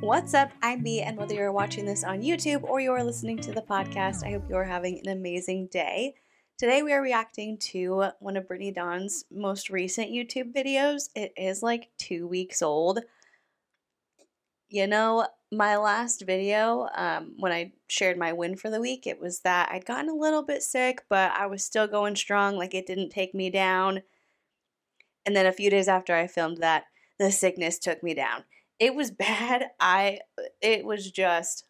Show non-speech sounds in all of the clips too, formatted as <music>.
What's up? I'm B, and whether you're watching this on YouTube or you're listening to the podcast, I hope you're having an amazing day. Today, we are reacting to one of Brittany Dawn's most recent YouTube videos. It is like two weeks old. You know, my last video, um, when I shared my win for the week, it was that I'd gotten a little bit sick, but I was still going strong. Like it didn't take me down. And then a few days after I filmed that, the sickness took me down. It was bad. <laughs> I, it was just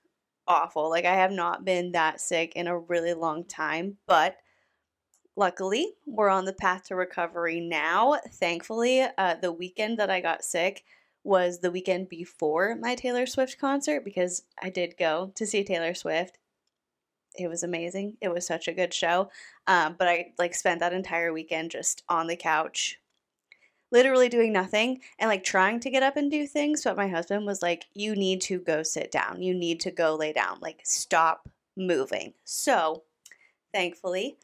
awful. Like I have not been that sick in a really long time, but luckily we're on the path to recovery now. Thankfully, uh, the weekend that I got sick, was the weekend before my Taylor Swift concert because I did go to see Taylor Swift. It was amazing. It was such a good show. Um, but I like spent that entire weekend just on the couch, literally doing nothing and like trying to get up and do things. But my husband was like, You need to go sit down. You need to go lay down. Like, stop moving. So, thankfully,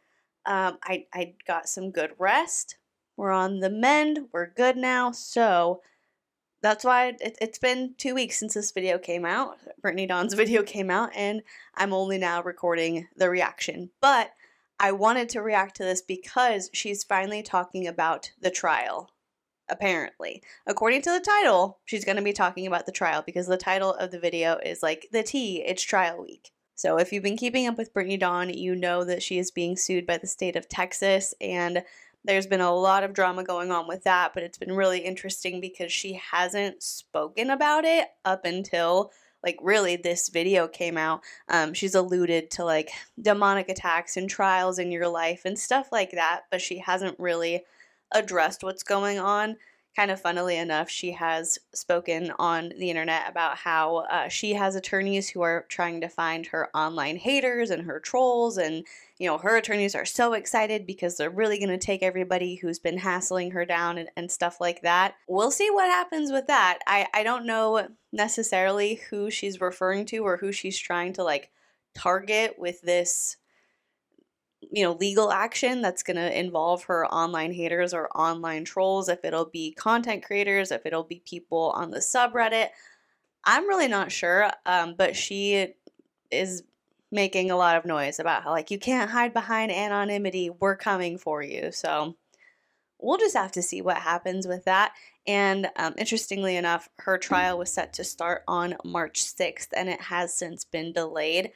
um, I, I got some good rest. We're on the mend. We're good now. So, that's why it, has been two weeks since this video came out. Brittany Dawn's <laughs> video came out, and I'm only now recording the reaction. But I wanted to react to this because she's finally talking about the trial, apparently. According to the title, she's going to be talking about the trial because the title of the video is like the T, it's trial week. So if you've been keeping up with Brittany Dawn, you know that she is being sued by the state of Texas and there's been a lot of drama going on with that, but it's been really interesting because she hasn't spoken about it up until like really this video came out. Um, she's alluded to like demonic attacks and trials in your life and stuff like that, but she hasn't really addressed what's going on kind of funnily enough, she has spoken on the internet about how uh, she has attorneys who are trying to find her online haters and her trolls. And, you know, her attorneys are so excited because they're really going to take everybody who's been hassling her down and, and stuff like that. We'll see what happens with that. I, I don't know necessarily who she's referring to or who she's trying to like target with this you know legal action that's going to involve her online haters or online trolls if it'll be content creators if it'll be people on the subreddit. I'm really not sure um, but she is making a lot of noise about how like you can't hide behind anonymity. We're coming for you. So we'll just have to see what happens with that. And um, interestingly enough her trial was set to start on march 6th and it has since been delayed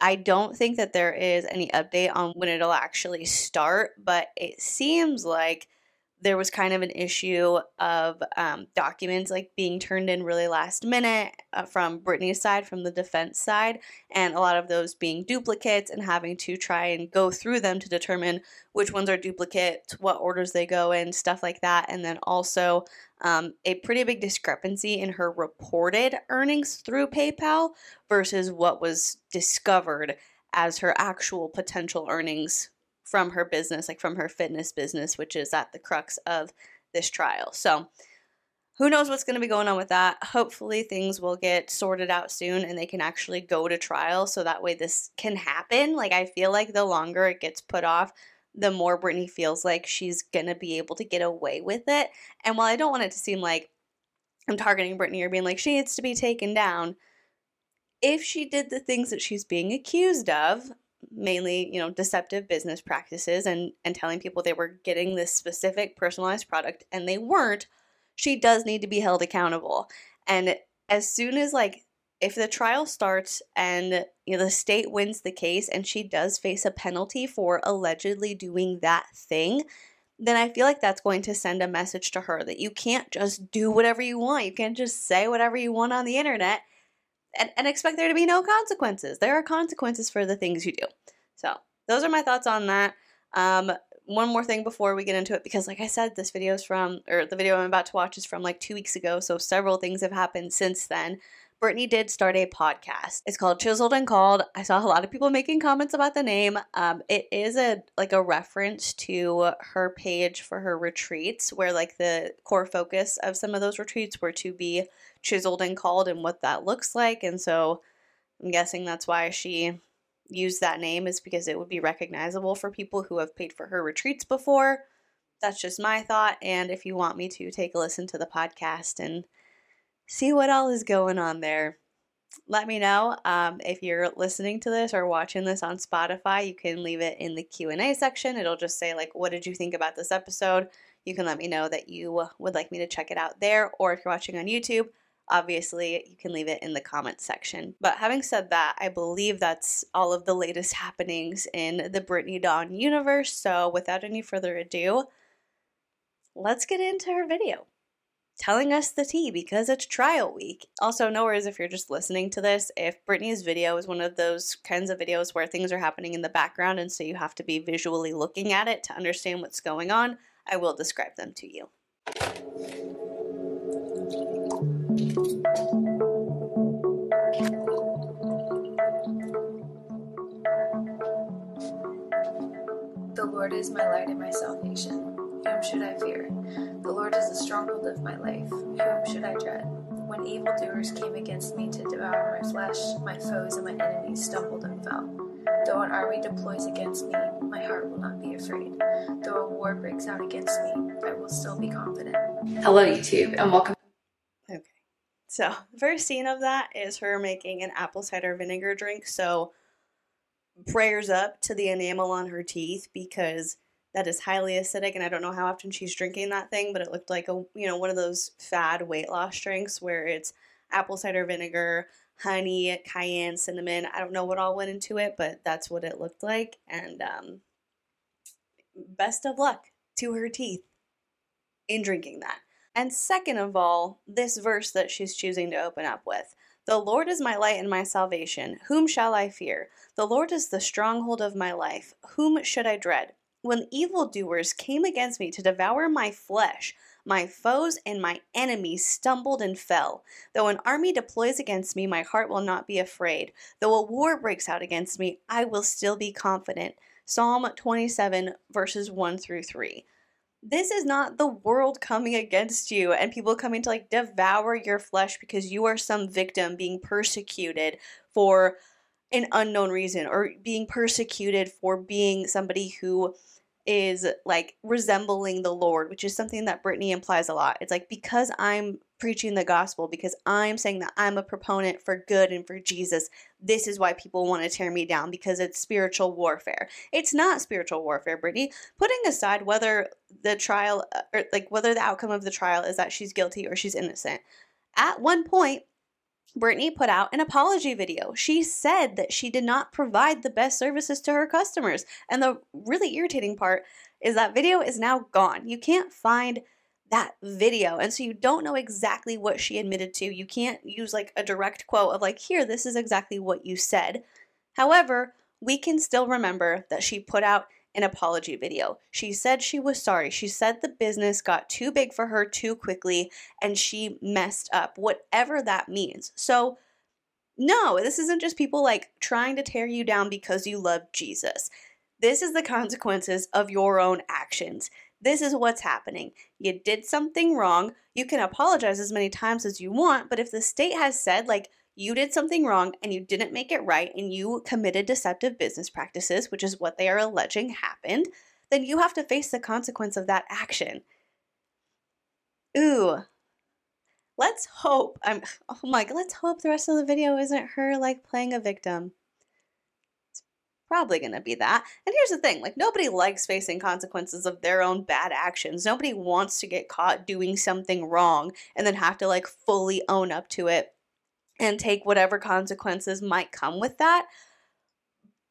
I don't think that there is any update on when it'll actually start, but it seems like there was kind of an issue of um, documents like being turned in really last minute uh, from Brittany's side, from the defense side, and a lot of those being duplicates and having to try and go through them to determine which ones are duplicates, what orders they go in, stuff like that. And then also um, a pretty big discrepancy in her reported earnings through PayPal versus what was discovered as her actual potential earnings from her business, like from her fitness business, which is at the crux of this trial. So, who knows what's going to be going on with that? Hopefully, things will get sorted out soon and they can actually go to trial so that way this can happen. Like, I feel like the longer it gets put off, the more Brittany feels like she's going to be able to get away with it. And while I don't want it to seem like I'm targeting Brittany or being like she needs to be taken down, if she did the things that she's being accused of, mainly, you know, deceptive business practices and and telling people they were getting this specific personalized product and they weren't, she does need to be held accountable. And as soon as like if the trial starts and you know the state wins the case and she does face a penalty for allegedly doing that thing, then I feel like that's going to send a message to her that you can't just do whatever you want. You can't just say whatever you want on the internet and, and expect there to be no consequences. There are consequences for the things you do. So, those are my thoughts on that. Um, one more thing before we get into it, because like I said, this video is from, or the video I'm about to watch is from like two weeks ago, so several things have happened since then. Brittany did start a podcast. It's called Chiseled and Called. I saw a lot of people making comments about the name. Um, it is a like a reference to her page for her retreats, where like the core focus of some of those retreats were to be chiseled and called and what that looks like. And so I'm guessing that's why she used that name is because it would be recognizable for people who have paid for her retreats before. That's just my thought. And if you want me to take a listen to the podcast and see what all is going on there. Let me know um, if you're listening to this or watching this on Spotify. You can leave it in the Q and A section. It'll just say like, "What did you think about this episode?" You can let me know that you would like me to check it out there, or if you're watching on YouTube, obviously you can leave it in the comments section. But having said that, I believe that's all of the latest happenings in the Brittany Dawn universe. So without any further ado, let's get into her video telling us the tea because it's trial week. Also, no worries if you're just listening to this. If Brittany's video is one of those kinds of videos where things are happening in the background and so you have to be visually looking at it to understand what's going on, I will describe them to you. The Lord is my light and my salvation. Whom should I fear? The Lord is the stronghold of my life. Whom should I dread? When evildoers came against me to devour my flesh, my foes and my enemies stumbled and fell. Though an army deploys against me, my heart will not be afraid. Though a war breaks out against me, I will still be confident. Hello, YouTube, and welcome. Okay. So, the first scene of that is her making an apple cider vinegar drink. So, prayers up to the enamel on her teeth because that is highly acidic and I don't know how often she's drinking that thing, but it looked like a you know one of those fad weight loss drinks where it's apple cider vinegar, honey, cayenne, cinnamon. I don't know what all went into it, but that's what it looked like and um best of luck to her teeth in drinking that. And second of all, this verse that she's choosing to open up with. The Lord is my light and my salvation. Whom shall I fear? The Lord is the stronghold of my life. Whom should I dread? When evildoers came against me to devour my flesh, my foes and my enemies stumbled and fell. Though an army deploys against me, my heart will not be afraid. Though a war breaks out against me, I will still be confident. Psalm 27, verses 1 through 3. This is not the world coming against you and people coming to like devour your flesh because you are some victim being persecuted for an unknown reason or being persecuted for being somebody who is like resembling the Lord, which is something that Brittany implies a lot. It's like because I'm preaching the gospel, because I'm saying that I'm a proponent for good and for Jesus, this is why people want to tear me down because it's spiritual warfare. It's not spiritual warfare, Brittany. Putting aside whether the trial uh, or like whether the outcome of the trial is that she's guilty or she's innocent. At one point, Brittany put out an apology video. She said that she did not provide the best services to her customers. And the really irritating part is that video is now gone. You can't find that video. And so you don't know exactly what she admitted to. You can't use like a direct quote of like, here, this is exactly what you said. However, we can still remember that she put out an apology video. She said she was sorry. She said the business got too big for her too quickly and she messed up, whatever that means. So, no, this isn't just people like trying to tear you down because you love Jesus. This is the consequences of your own actions. This is what's happening. You did something wrong. You can apologize as many times as you want, but if the state has said, like, you did something wrong and you didn't make it right and you committed deceptive business practices, which is what they are alleging happened, then you have to face the consequence of that action. Ooh. Let's hope I'm oh my god, let's hope the rest of the video isn't her like playing a victim. It's probably gonna be that. And here's the thing, like nobody likes facing consequences of their own bad actions. Nobody wants to get caught doing something wrong and then have to like fully own up to it and take whatever consequences might come with that.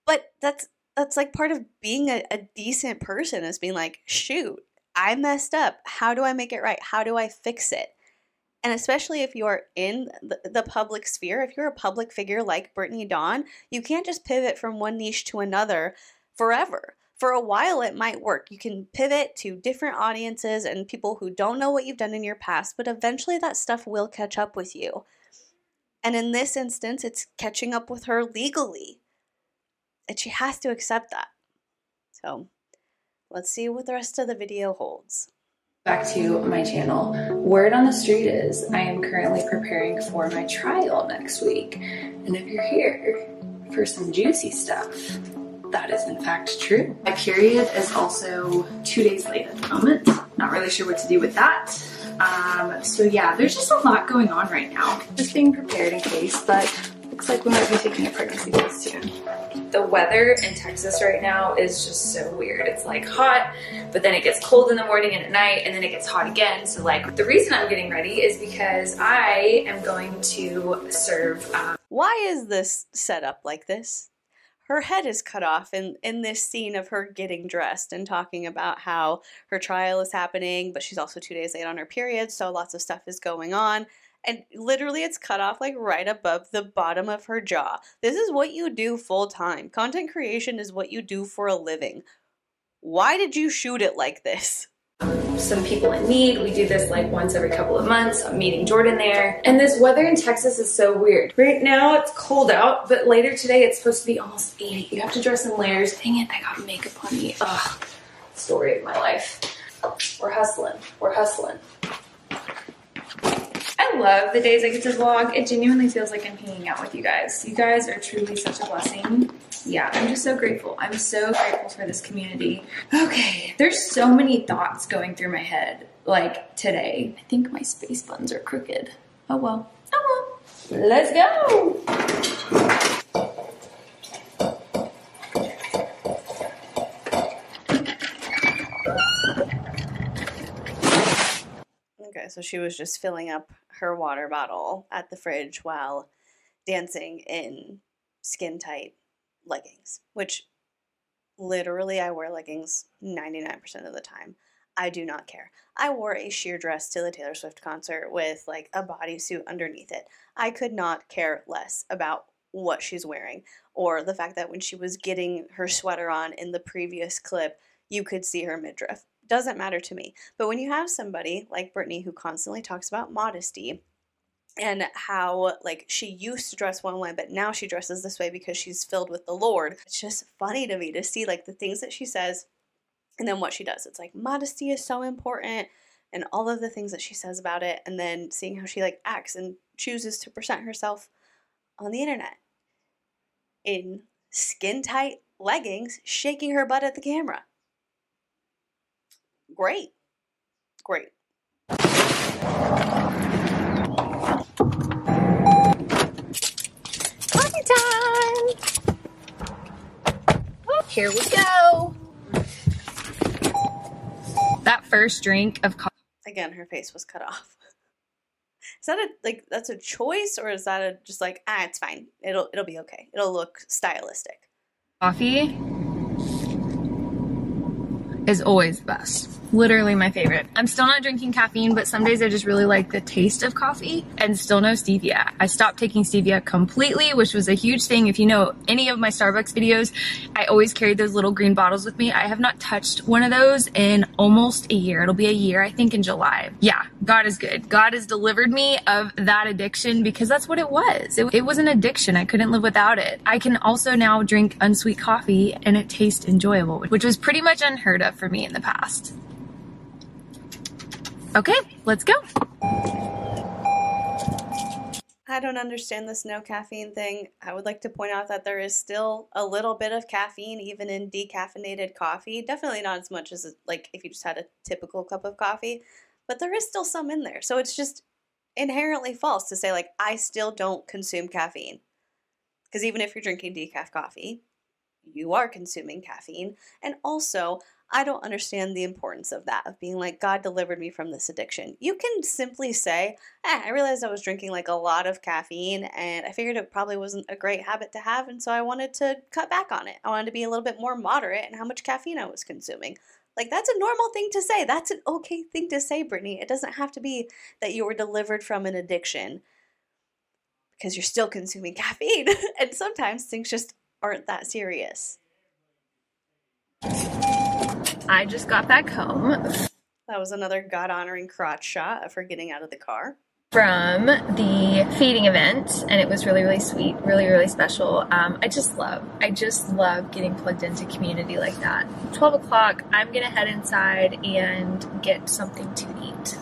But that's that's like part of being a, a decent person is being like, shoot, I messed up. How do I make it right? How do I fix it? And especially if you're in the, the public sphere, if you're a public figure like Brittany Dawn, you can't just pivot from one niche to another forever. For a while, it might work. You can pivot to different audiences and people who don't know what you've done in your past, but eventually that stuff will catch up with you. And in this instance, it's catching up with her legally. And she has to accept that. So let's see what the rest of the video holds. Back to my channel. Word on the street is I am currently preparing for my trial next week. And if you're here for some juicy stuff, that is in fact true. My period is also two days late at the moment. Not really sure what to do with that, Um, so yeah, there's just a lot going on right now. Just being prepared in case, but looks like we might be taking a pregnancy test soon. The weather in Texas right now is just so weird. It's like hot, but then it gets cold in the morning and at night, and then it gets hot again. So like the reason I'm getting ready is because I am going to serve. Um, Why is this set up like this? Her head is cut off in, in this scene of her getting dressed and talking about how her trial is happening, but she's also two days late on her period, so lots of stuff is going on. And literally, it's cut off like right above the bottom of her jaw. This is what you do full time. Content creation is what you do for a living. Why did you shoot it like this? Um, some people in need. We do this like once every couple of months. I'm meeting Jordan there. And this weather in Texas is so weird. Right now it's cold out, but later today it's supposed to be almost 80. You have to dress in layers. Dang it, I got makeup on me. Ugh, story of my life. We're hustling. We're hustling. I love the days I get to vlog. It genuinely feels like I'm hanging out with you guys. You guys are truly such a blessing. Yeah, I'm just so grateful. I'm so grateful for this community. Okay, there's so many thoughts going through my head like today. I think my space buttons are crooked. Oh well. Oh well. Let's go. Okay, so she was just filling up her water bottle at the fridge while dancing in skin tight leggings, which literally I wear leggings 99% of the time. I do not care. I wore a sheer dress to the Taylor Swift concert with like a bodysuit underneath it. I could not care less about what she's wearing or the fact that when she was getting her sweater on in the previous clip, you could see her midriff. Doesn't matter to me. But when you have somebody like Brittany who constantly talks about modesty and how like she used to dress one way but now she dresses this way because she's filled with the Lord, it's just funny to me to see like the things that she says and then what she does. It's like modesty is so important and all of the things that she says about it and then seeing how she like acts and chooses to present herself on the internet in skin tight leggings shaking her butt at the camera. Great. Great. Coffee time! Here we go. That first drink of coffee. Again, her face was cut off. Is that a like that's a choice or is that a just like ah it's fine. It'll it'll be okay. It'll look stylistic. Coffee is always the best. Literally my favorite. I'm still not drinking caffeine, but some days I just really like the taste of coffee and still no stevia. I stopped taking stevia completely, which was a huge thing. If you know any of my Starbucks videos, I always carried those little green bottles with me. I have not touched one of those in almost a year. It'll be a year, I think, in July. Yeah, God is good. God has delivered me of that addiction because that's what it was. It, it was an addiction. I couldn't live without it. I can also now drink unsweet coffee and it tastes enjoyable, which was pretty much unheard of for me in the past. Okay, let's go. I don't understand this no caffeine thing. I would like to point out that there is still a little bit of caffeine even in decaffeinated coffee. Definitely not as much as like if you just had a typical cup of coffee, but there is still some in there. So it's just inherently false to say like I still don't consume caffeine. Because even if you're drinking decaf coffee, you are consuming caffeine. And also, I don't understand the importance of that, of being like, God delivered me from this addiction. You can simply say, eh, I realized I was drinking like a lot of caffeine and I figured it probably wasn't a great habit to have. And so I wanted to cut back on it. I wanted to be a little bit more moderate in how much caffeine I was consuming. Like, that's a normal thing to say. That's an okay thing to say, Brittany. It doesn't have to be that you were delivered from an addiction because you're still consuming caffeine. <laughs> and sometimes things just aren't that serious. I just got back home. That was another God honoring crotch shot of her getting out of the car. from the feeding event and it was really really sweet really really special. Um, i just love i just love getting plugged into community like that. 12 o'clock i'm gonna head inside and get something to eat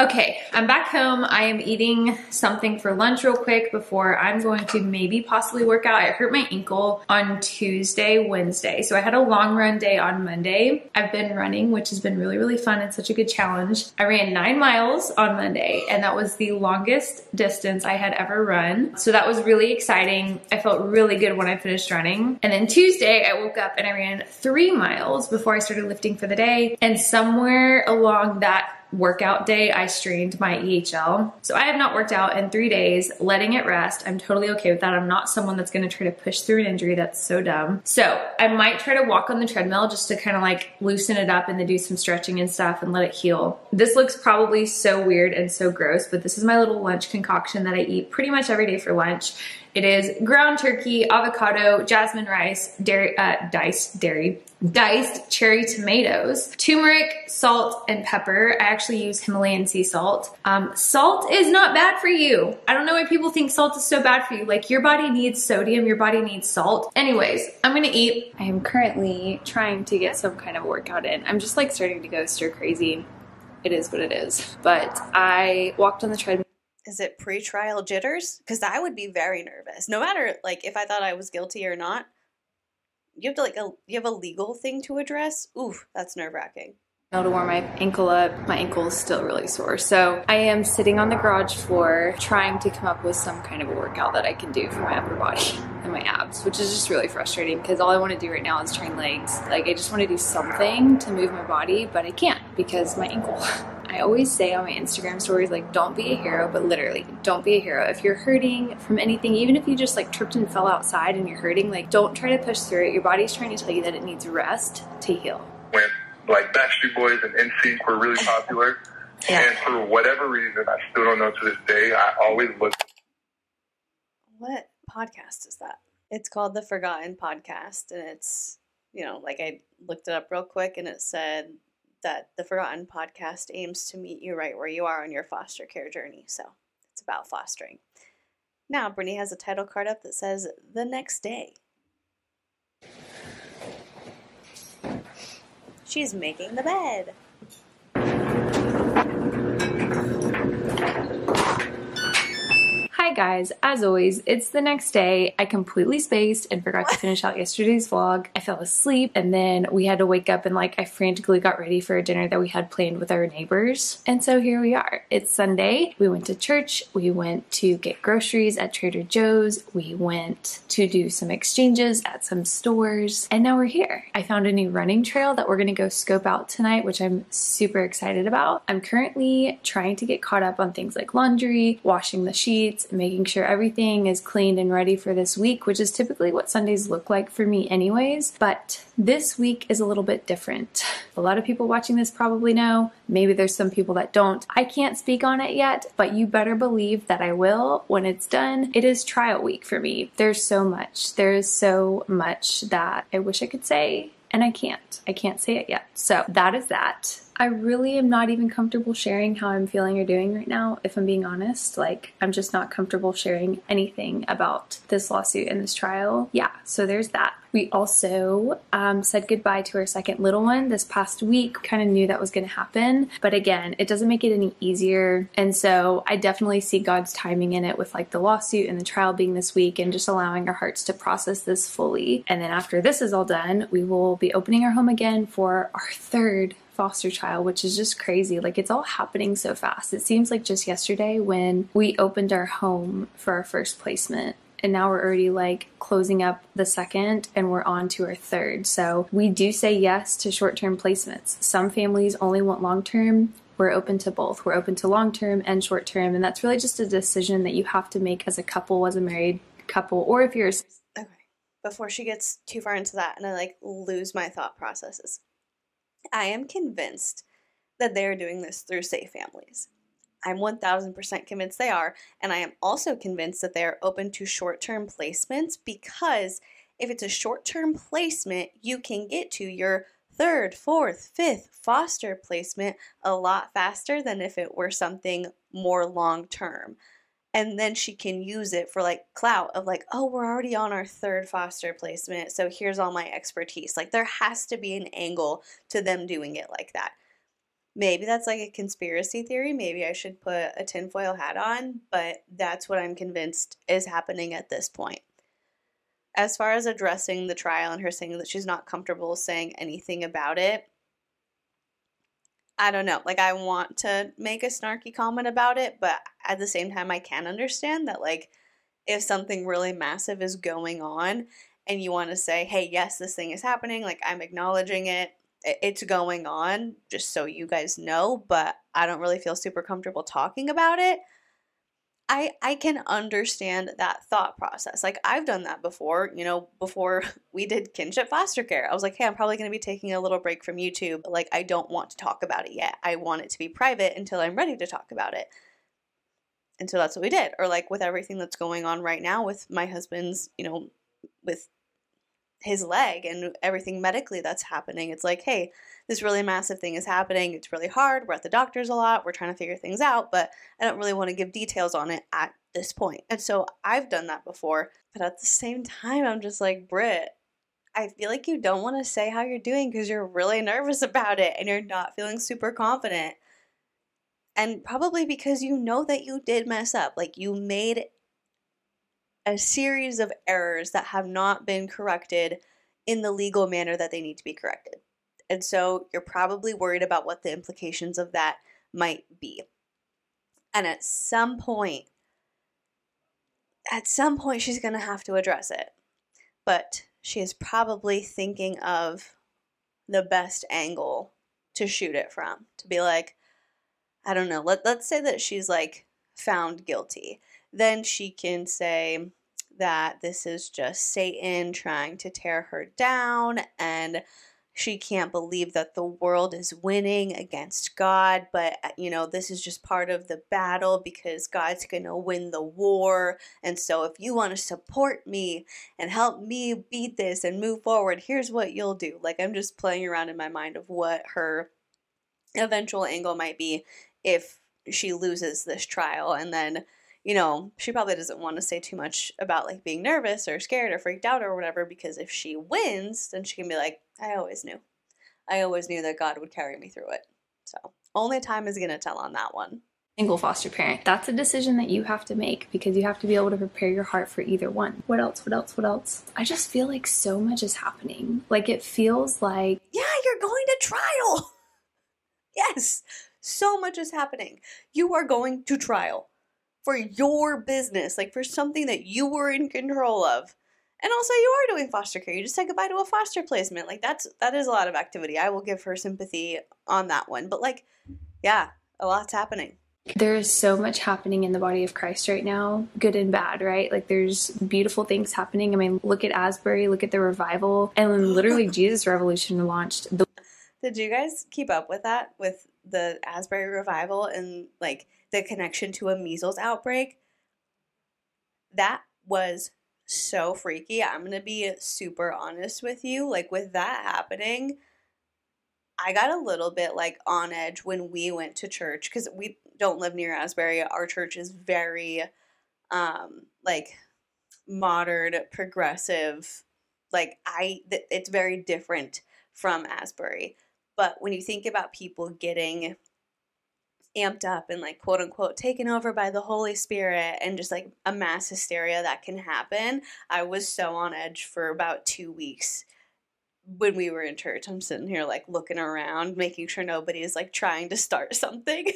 okay I'm back home. I am eating something for lunch real quick before I'm going to maybe possibly work out. I hurt my ankle on Tuesday, Wednesday. So I had a long run day on Monday. I've been running, which has been really, really fun and such a good challenge. I ran nine miles on Monday, and that was the longest distance I had ever run. So that was really exciting. I felt really good when I finished running. And then Tuesday, I woke up and I ran three miles before I started lifting for the day. And somewhere along that workout day, I strained my EHL. So I have not worked out in three days, letting it rest. I'm totally okay with that. I'm not someone that's gonna try to push through an injury. That's so dumb. So I might try to walk on the treadmill just to kind of like loosen it up and then do some stretching and stuff and let it heal. This looks probably so weird and so gross, but this is my little lunch concoction that I eat pretty much every day for lunch. It is ground turkey, avocado, jasmine rice, dairy, uh, diced dairy, diced cherry tomatoes, turmeric, salt, and pepper. I actually use Himalayan sea salt. Um, salt is not bad for you. I don't know why people think salt is so bad for you. Like your body needs sodium, your body needs salt. Anyways, I'm gonna eat. I am currently trying to get some kind of workout in. I'm just like starting to go stir crazy. It is what it is. But I walked on the treadmill is it pre-trial jitters? Because I would be very nervous, no matter like if I thought I was guilty or not. You have to like a you have a legal thing to address. Oof, that's nerve wracking. To warm my ankle up, my ankle is still really sore. So I am sitting on the garage floor trying to come up with some kind of a workout that I can do for my upper body <laughs> and my abs, which is just really frustrating because all I want to do right now is train legs. Like I just want to do something to move my body, but I can't because my ankle. <laughs> I always say on my Instagram stories, like, don't be a hero, but literally, don't be a hero. If you're hurting from anything, even if you just like tripped and fell outside and you're hurting, like, don't try to push through it. Your body's trying to tell you that it needs rest to heal. When like Backstreet Boys and NSYNC were really popular, <laughs> yeah. and for whatever reason, I still don't know to this day, I always look. What podcast is that? It's called the Forgotten Podcast, and it's, you know, like I looked it up real quick and it said that the Forgotten podcast aims to meet you right where you are on your foster care journey. So it's about fostering. Now, Brittany has a title card up that says The Next Day. She's making the bed. Guys, as always, it's the next day. I completely spaced and forgot to finish out yesterday's vlog. I fell asleep and then we had to wake up and like I frantically got ready for a dinner that we had planned with our neighbors. And so here we are. It's Sunday. We went to church. We went to get groceries at Trader Joe's. We went to do some exchanges at some stores and now we're here. I found a new running trail that we're gonna go scope out tonight, which I'm super excited about. I'm currently trying to get caught up on things like laundry, washing the sheets, making sure everything is cleaned and ready for this week, which is typically what Sundays look like for me, anyways. But this week is a little bit different. A lot of people watching this probably know. Maybe there's some people that don't. I can't speak on it yet, but you better believe that I will when it's done. It is trial week for me. There's so much. There is so much that I wish I could say and I can't. I can't say it yet. So that is that. I really am not even comfortable sharing how I'm feeling or doing right now, if I'm being honest. Like, I'm just not comfortable sharing anything about this lawsuit and this trial. Yeah, so there's that. We also um, said goodbye to our second little one this past week. Kind of knew that was going to happen, but again, it doesn't make it any easier. And so I definitely see God's timing in it with like the lawsuit and the trial being this week and just allowing our hearts to process this fully. And then after this is all done, we will be opening our home again for our third foster child, which is just crazy. Like it's all happening so fast. It seems like just yesterday when we opened our home for our first placement and now we're already like closing up the second and we're on to our third. So we do say yes to short term placements. Some families only want long term. We're open to both. We're open to long term and short term. And that's really just a decision that you have to make as a couple, as a married couple, or if you're. Okay. Before she gets too far into that and I like lose my thought processes. I am convinced that they are doing this through Safe Families. I'm 1000% convinced they are. And I am also convinced that they are open to short term placements because if it's a short term placement, you can get to your third, fourth, fifth foster placement a lot faster than if it were something more long term and then she can use it for like clout of like oh we're already on our third foster placement so here's all my expertise like there has to be an angle to them doing it like that Maybe that's like a conspiracy theory. Maybe I should put a tinfoil hat on, but that's what I'm convinced is happening at this point. As far as addressing the trial and her saying that she's not comfortable saying anything about it, I don't know. Like, I want to make a snarky comment about it, but at the same time, I can understand that, like, if something really massive is going on and you want to say, hey, yes, this thing is happening, like, I'm acknowledging it, it's going on just so you guys know but i don't really feel super comfortable talking about it i i can understand that thought process like i've done that before you know before <laughs> we did kinship foster care i was like hey i'm probably going to be taking a little break from youtube like i don't want to talk about it yet i want it to be private until i'm ready to talk about it. And so that's what we did or like with everything that's going on right now with my husband's you know with his leg and everything medically that's happening. It's like, hey, this really massive thing is happening. It's really hard. We're at the doctors a lot. We're trying to figure things out, but I don't really want to give details on it at this point. And so I've done that before, but at the same time, I'm just like, Britt, I feel like you don't want to say how you're doing because you're really nervous <laughs> about it and you're not feeling super confident. And probably because you know that you did mess up. Like you made a series of errors that have not been corrected in the legal manner that they need to be corrected. And so you're probably worried about what the implications of that might be. And at some point, at some point, she's going to have to address it. But she is probably thinking of the best angle to shoot it from. To be like, I don't know, let, let's say that she's like found guilty. Then she can say, that this is just Satan trying to tear her down and she can't believe that the world is winning against God, but uh, you know, this is just part of the battle because God's going to win the war. And so, if you want to support me and help me beat this and move forward, here's what you'll do. Like, I'm just playing around in my mind of what her eventual angle might be if she loses this trial and then you know, she probably doesn't want to say too much about like being nervous or scared or freaked out or whatever because if she wins, then she can be like, I always knew. I always knew that God would carry me through it. So, only time is going to tell on that one. Single foster parent. That's a decision that you have to make because you have to be able to prepare your heart for either one. What else? What else? What else? I just feel like so much is happening. Like it feels like. Yeah, you're going to trial. <laughs> yes, so much is happening. You are going to trial for your business, like for something that you were in control of. And also you are doing foster care. You just said goodbye to a foster placement. Like that's that is a lot of activity. I will give her sympathy on that one. But like, yeah, a lot's happening. There is so much happening in the body of Christ right now, good and bad, right? Like there's beautiful things happening. I mean, look at Asbury, look at the revival, and then literally <laughs> Jesus Revolution launched. The- Did you guys keep up with that with the Asbury revival and like the connection to a measles outbreak. That was so freaky. I'm going to be super honest with you. Like, with that happening, I got a little bit like on edge when we went to church because we don't live near Asbury. Our church is very, um, like, modern, progressive. Like, I, th- it's very different from Asbury. But when you think about people getting amped up and like quote unquote taken over by the Holy Spirit and just like a mass hysteria that can happen. I was so on edge for about two weeks when we were in church. I'm sitting here like looking around, making sure nobody is like trying to start <laughs> something.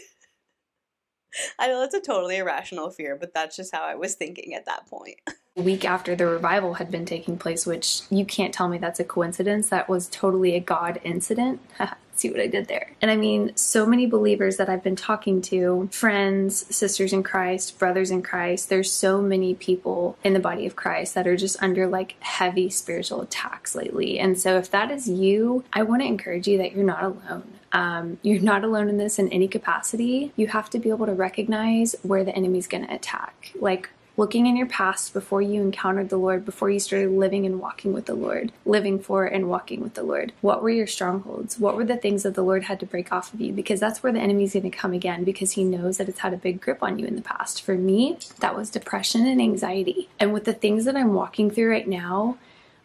I know that's a totally irrational fear, but that's just how I was thinking at that point. <laughs> A week after the revival had been taking place, which you can't tell me that's a coincidence. That was totally a God incident. <laughs> See what I did there. And I mean, so many believers that I've been talking to, friends, sisters in Christ, brothers in Christ, there's so many people in the body of Christ that are just under like heavy spiritual attacks lately. And so if that is you, I want to encourage you that you're not alone. Um, you're not alone in this in any capacity. You have to be able to recognize where the enemy's going to attack. Like, looking in your past before you encountered the Lord, before you started living and walking with the Lord, living for and walking with the Lord. What were your strongholds? What were the things that the Lord had to break off of you? Because that's where the enemy's going to come again because he knows that it's had a big grip on you in the past. For me, that was depression and anxiety. And with the things that I'm walking through right now,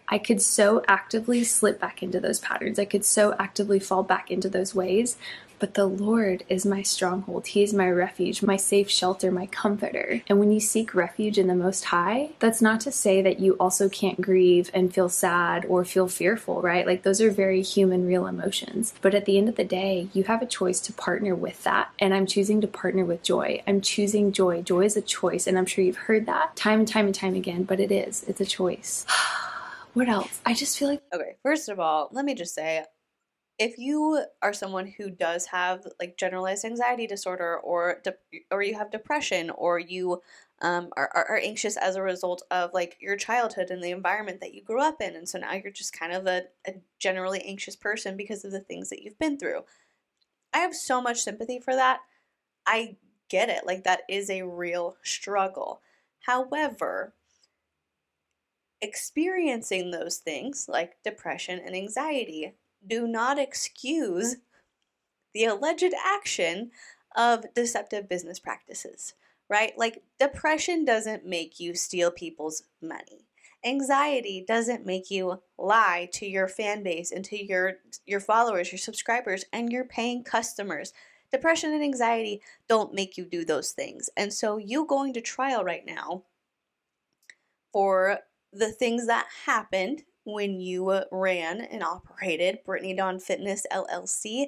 I could so actively slip back into those patterns. I could so actively fall back into those ways. But the Lord is my stronghold. He is my refuge, my safe shelter, my comforter. And when you seek refuge in the Most High, that's not to say that you also can't grieve and feel sad or feel fearful, right? Like those are very human, real emotions. But at the end of the day, you have a choice to partner with that. And I'm choosing to partner with joy. I'm choosing joy. Joy is a choice. And I'm sure you've heard that time and time and time again, but it is. It's a choice. <sighs> what else? I just feel like. Okay, first of all, let me just say if you are someone who does have like generalized anxiety disorder or de- or you have depression or you um, are, are anxious as a result of like your childhood and the environment that you grew up in and so now you're just kind of a, a generally anxious person because of the things that you've been through. I have so much sympathy for that. I get it like that is a real struggle. However experiencing those things like depression and anxiety do not excuse the alleged action of deceptive business practices, right? Like, depression doesn't make you steal people's money. Anxiety doesn't make you lie to your fan base and to your your followers, your subscribers, and your paying customers. Depression and anxiety don't make you do those things. And so you going to trial right now for the things that happened when you ran and operated Brittany Dawn Fitness LLC,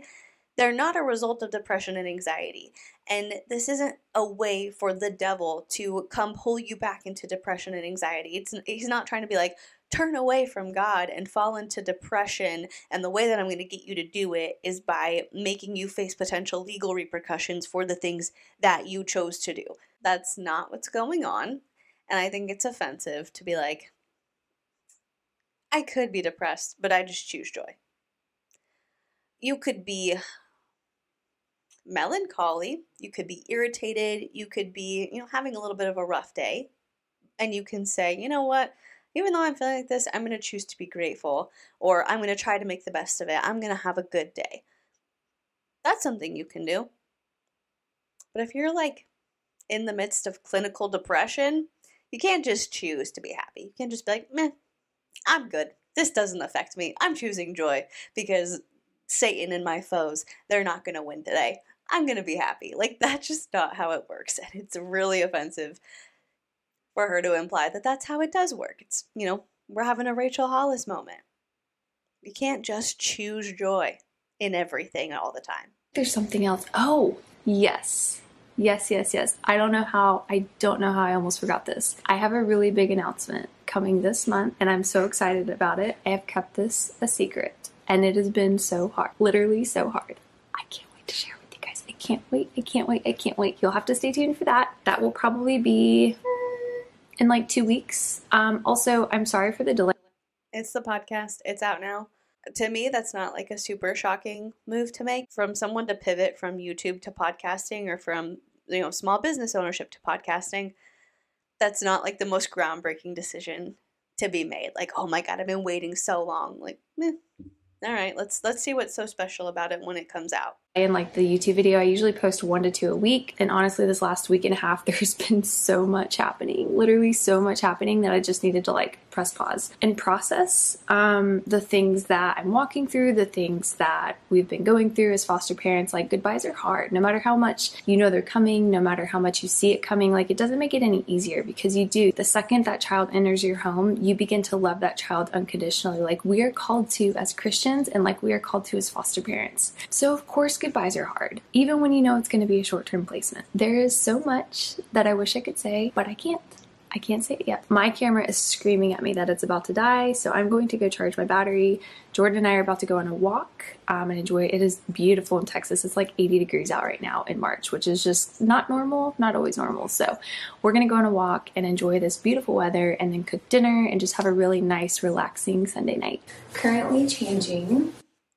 they're not a result of depression and anxiety. And this isn't a way for the devil to come pull you back into depression and anxiety. It's he's not trying to be like turn away from God and fall into depression and the way that I'm going to get you to do it is by making you face potential legal repercussions for the things that you chose to do. That's not what's going on. And I think it's offensive to be like, I could be depressed, but I just choose joy. You could be melancholy, you could be irritated, you could be, you know, having a little bit of a rough day, and you can say, you know what, even though I'm feeling like this, I'm going to choose to be grateful, or I'm going to try to make the best of it. I'm going to have a good day. That's something you can do. But if you're like in the midst of clinical depression, you can't just choose to be happy. You can't just be like, meh, I'm good. This doesn't affect me. I'm choosing joy because Satan and my foes, they're not going to win today. I'm going to be happy. Like, <laughs> that's just not how it works. And it's really offensive for her to imply that that's how it does work. It's, you know, we're having a Rachel Hollis moment. You can't just choose joy in everything all the time. There's something else. Oh, yes. Yes, yes, yes. I don't know how, I don't know how I almost forgot this. I have a really big announcement coming this month, and I'm so excited about it. I have kept this a secret, and it has been so hard. Literally so hard. I can't wait to share with you guys. I can't wait. I can't wait. I can't wait. You'll have to stay tuned for that. That will probably be in like two weeks. Um, also, I'm sorry for the delay. It's the podcast, it's out now to me that's not like a super shocking move to make from someone to pivot from youtube to podcasting or from you know small business ownership to podcasting that's not like the most groundbreaking decision to be made. Like oh my god i've been waiting so long. Like meh. all right let's let's see what's so special about it when it comes out in like the YouTube video, I usually post one to two a week. And honestly, this last week and a half, <laughs> there's been so much happening, literally so much happening that I just needed to like press pause and process um, the things that I'm walking through, the things that we've been going through as foster parents. Like, goodbyes are hard, no matter how much you know they're coming, no matter how much you see it coming. Like, it doesn't make it any easier because you do. The second that child enters your home, you begin to love that child unconditionally, like we are called to as Christians and like we are called to as foster parents. So, of course, goodbyes are hard, even when you know it's going to be a short term placement. There is so much that I wish I could say, but I can't. I can't say it yet. My camera is screaming at me that it's about to die, so I'm going to go charge my battery. Jordan and I are about to go on a walk um, and enjoy it. It is beautiful in Texas. It's like 80 degrees out right now in March, which is just not normal, not always normal. So we're going to go on a walk and enjoy this beautiful weather and then cook dinner and just have a really nice, relaxing Sunday night. Currently changing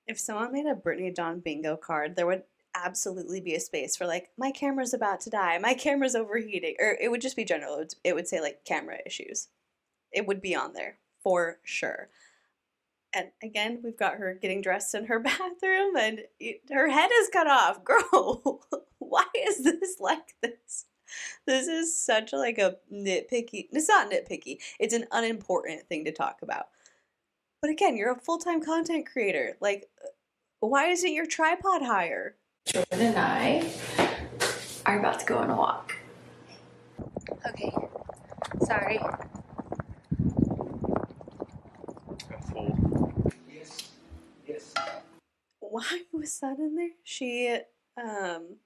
if someone made a Brittany Dawn bingo card, there would absolutely be a space for like my camera's about to die, my camera's overheating, or it would just be general. It would, it would say like camera issues. It would be on there for sure. And again, we've got her getting dressed in her <laughs> bathroom, and it, her head is cut off. <laughs> Girl, why is this like this? This is such like a nitpicky. It's not nitpicky. It's an unimportant thing to talk about But again, you're a full time content creator. Like, why isn't your tripod higher? Jordan and I are about to go on a walk. Okay. Sorry. Yes. Yes. Why <laughs> was that in there? She um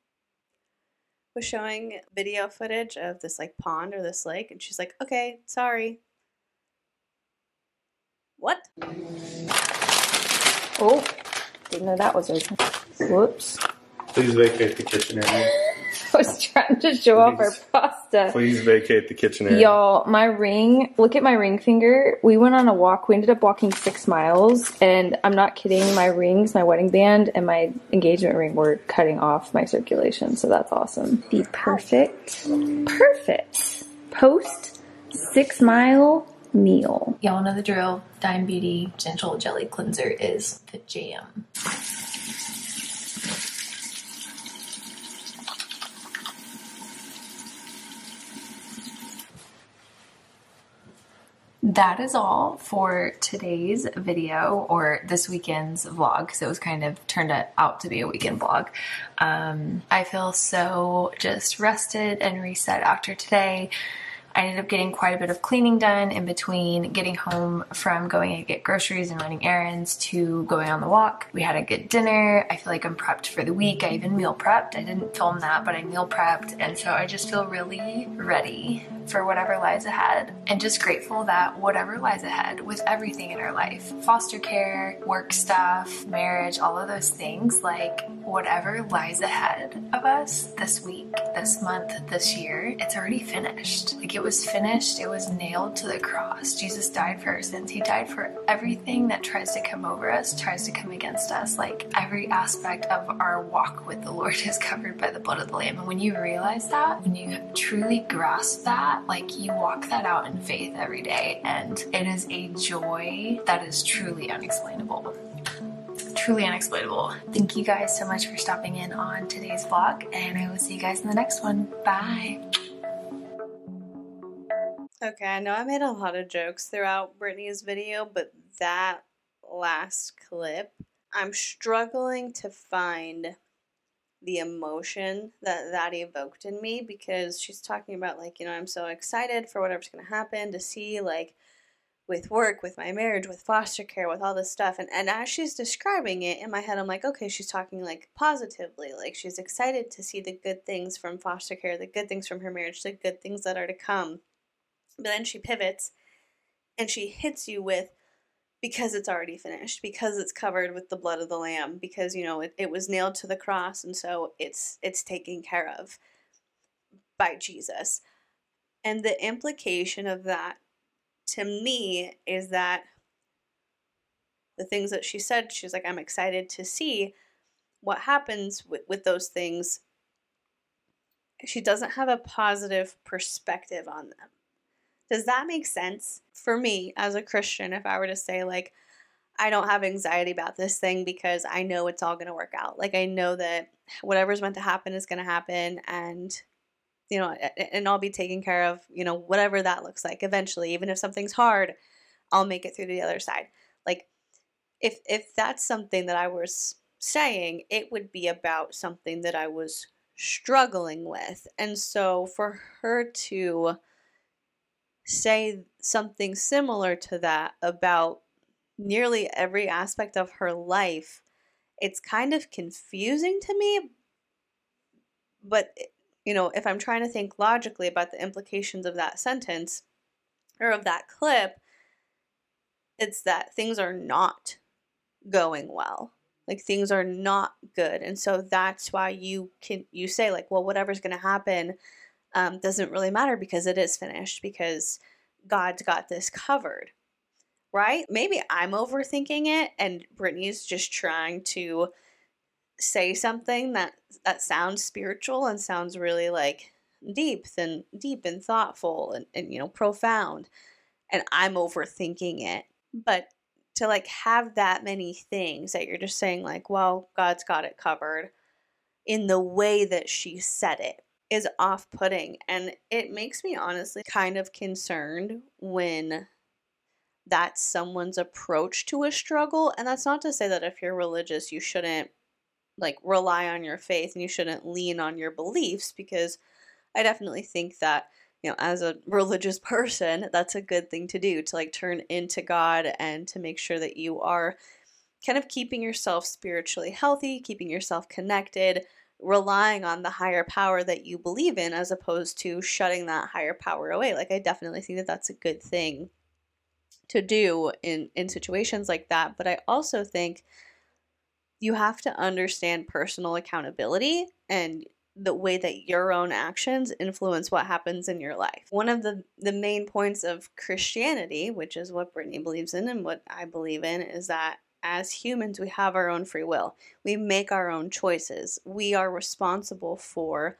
was showing video footage of this like pond or this lake, and she's like, "Okay, sorry." What? Oh, didn't know that was open. Whoops. Please vacate the kitchen area. <laughs> I was trying to show off our pasta. Please vacate the kitchen area. Y'all, my ring, look at my ring finger. We went on a walk. We ended up walking six miles. And I'm not kidding, my rings, my wedding band, and my engagement ring were cutting off my circulation. So that's awesome. The perfect, perfect post six mile meal. Y'all know the drill. Dime Beauty Gentle Jelly Cleanser is the jam. That is all for today's video or this weekend's vlog because it was kind of turned out to be a weekend vlog. Um, I feel so just rested and reset after today. I ended up getting quite a bit of cleaning done in between getting home from going to get groceries and running errands to going on the walk. We had a good dinner. I feel like I'm prepped for the week. I even meal prepped. I didn't film that, but I meal prepped. And so I just feel really ready for whatever lies ahead and just grateful that whatever lies ahead with everything in our life foster care, work stuff, marriage, all of those things like whatever lies ahead of us this week, this month, this year, it's already finished. Like it was finished, it was nailed to the cross. Jesus died for our sins. He died for everything that tries to come over us, tries to come against us. Like every aspect of our walk with the Lord <laughs> is covered by the blood of the Lamb. And when you realize that, when you truly grasp that, like you walk that out in faith every day, and it is a joy that is truly unexplainable truly unexplainable. Thank you guys so much for stopping in on today's vlog, and I will see you guys in the next one. Bye. Okay, I know I made a lot of jokes throughout Brittany's video, but that last clip, I'm struggling to find the emotion that that evoked in me because she's talking about like, you know, I'm so excited for whatever's going to happen to see like with work, with my marriage, with foster care, with all this stuff. And and as she's describing it in my head, I'm like, okay, she's talking like positively. Like she's excited to see the good things from foster care, the good things from her marriage, the good things that are to come. But then she pivots and she hits you with because it's already finished, because it's covered with the blood of the lamb, because you know it, it was nailed to the cross and so it's it's taken care of by Jesus. And the implication of that to me is that the things that she said, she's like, I'm excited to see what happens with, with those things. She doesn't have a positive perspective on them. Does that make sense? For me, as a Christian, if I were to say, like, I don't have anxiety about this thing because I know it's all going to work out. Like, I know that whatever's meant to happen is going to happen and, you know, and I'll be taken care of, you know, whatever that looks like eventually. Even if something's hard, I'll make it through to the other side. Like, if, if that's something that I was saying, it would be about something that I was struggling with. And so for her to say something similar to that about nearly every aspect of her life, it's kind of confusing to me. But, you know, if I'm trying to think logically about the implications of that sentence or of that clip, it's that things are not going well. Like things are not good. And so that's why you can you say like, well, whatever's going to happen um, doesn't really matter because it is finished because God's got this covered, right? Maybe I'm overthinking it and Brittany's just trying to say something that that sounds spiritual and sounds really like deep and deep and thoughtful and, and you know profound and I'm overthinking it. But to like have that many things that you're just saying like, well, God's got it covered in the way that she said it is off putting. And it makes me honestly kind of concerned when that's someone's approach to a struggle. And that's not to say that if you're religious, you shouldn't like rely on your faith and you shouldn't lean on your beliefs because I definitely think that you know as a religious <laughs> person that's a good thing to do to like turn into God and to make sure that you are kind of keeping yourself spiritually healthy, keeping yourself connected, relying on the higher power that you believe in as opposed to shutting that higher power away. Like I definitely think that that's a good thing to do in in situations like that, but I also think you have to understand personal accountability and the way that your own actions influence what happens in your life. One of the the main points of Christianity, which is what Brittany believes in and what I believe in, is that as humans we have our own free will. We make our own choices. We are responsible for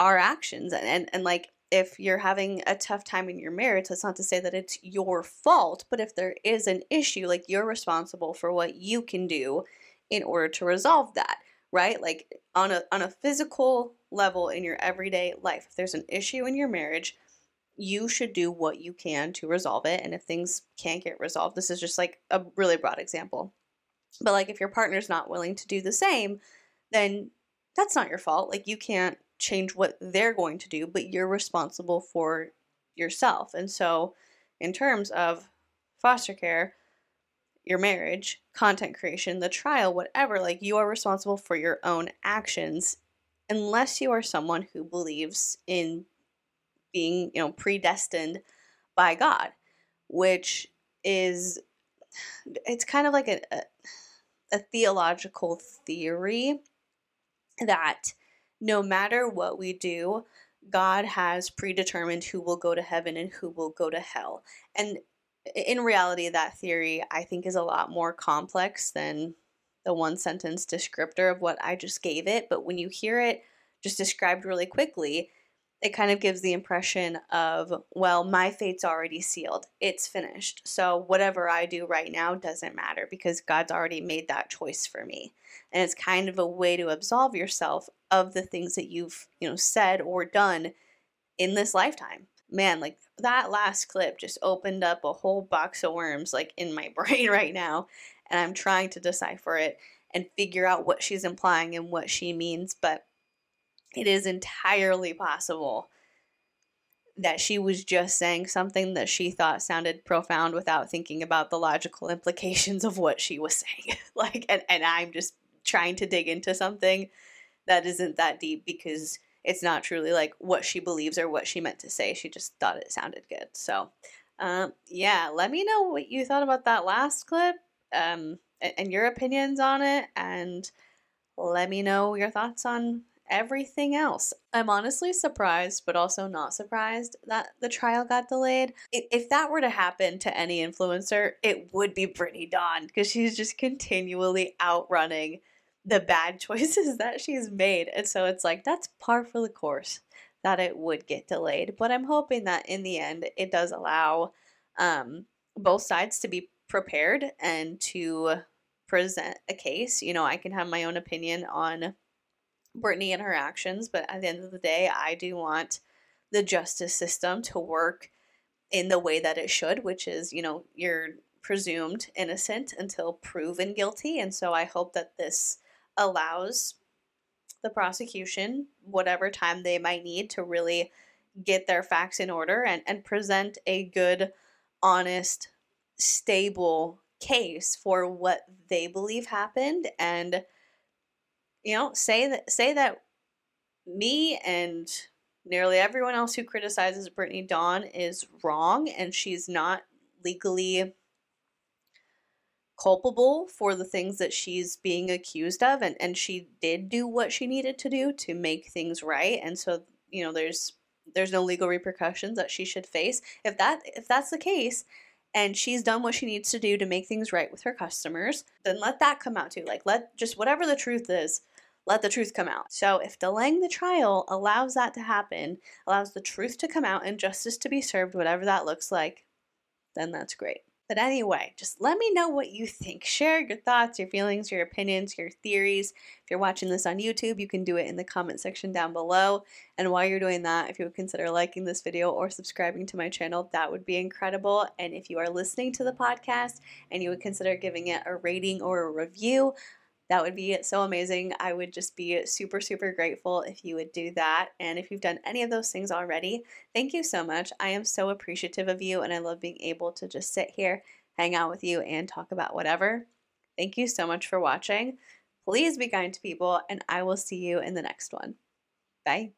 our actions and and, and like if you're having a tough time in your marriage, that's not to say that it's your fault, but if there is an issue, like you're responsible for what you can do in order to resolve that, right? Like on a on a physical level in your everyday life. If there's an issue in your marriage, you should do what you can to resolve it. And if things can't get resolved, this is just like a really broad example. But like if your partner's not willing to do the same, then that's not your fault. Like you can't change what they're going to do, but you're responsible for yourself. And so, in terms of foster care, your marriage, content creation, the trial, whatever, like you are responsible for your own actions unless you are someone who believes in being, you know, predestined by God, which is it's kind of like a, a, a theological theory that no matter what we do, God has predetermined who will go to heaven and who will go to hell. And in reality, that theory I think is a lot more complex than the one sentence descriptor of what I just gave it. But when you hear it just described really quickly, it kind of gives the impression of, well, my fate's already sealed. It's finished. So whatever I do right now doesn't matter because God's already made that choice for me. And it's kind of a way to absolve yourself of the things that you've, you know, said or done in this lifetime. Man, like that last clip just opened up a whole box of worms like in my <laughs> brain right now, and I'm trying to decipher it and figure out what she's implying and what she means, but it is entirely possible that she was just saying something that she thought sounded profound without thinking about the logical <laughs> implications of what she was saying. <laughs> like and, and I'm just trying to dig into something that isn't that deep because it's not truly like what she believes or what she meant to say. She just thought it sounded good. So um, yeah, let me know what you thought about that last clip um, and, and your opinions on it and let me know your thoughts on everything else. I'm honestly surprised, but also not surprised that the trial got delayed. If that were to happen to any influencer, it would be Brittany Dawn because she's just continually outrunning the bad <laughs> choices that she's made. And so it's like, that's par for the course that it would get delayed. But I'm hoping that in the end, it does allow um, both sides to be prepared and to present a case. You know, I can have my own opinion on Brittany and her actions, but at the end of the day, I do want the justice system to work in the way that it should, which is, you know, you're presumed innocent until proven guilty. And so I hope that this allows the prosecution whatever time they might need to really get their facts in order and, and present a good, honest, stable case for what they believe happened and you know, say that say that me and nearly everyone else who criticizes Brittany Dawn is wrong and she's not legally culpable for the things that she's being accused of and, and she did do what she needed to do to make things right and so you know there's there's no legal repercussions that she should face. If that if that's the case and she's done what she needs to do to make things right with her customers then let that come out too. Like let just whatever the truth is let the truth come out. So, if delaying the trial allows that to happen, allows the truth to come out and justice to be served, whatever that looks like, then that's great. But anyway, just let me know what you think. Share your thoughts, your feelings, your opinions, your theories. If you're watching this on YouTube, you can do it in the comment section down below. And while you're doing that, if you would consider liking this video or subscribing to my channel, that would be incredible. And if you are listening to the podcast and you would consider giving it a rating or a review, that would be so amazing. I would just be super, super grateful if you would do that. And if you've done any of those things already, thank you so much. I am so appreciative of you, and I love being able to just sit here, hang out with you, and talk about whatever. Thank you so much for watching. Please be kind to people, and I will see you in the next one. Bye.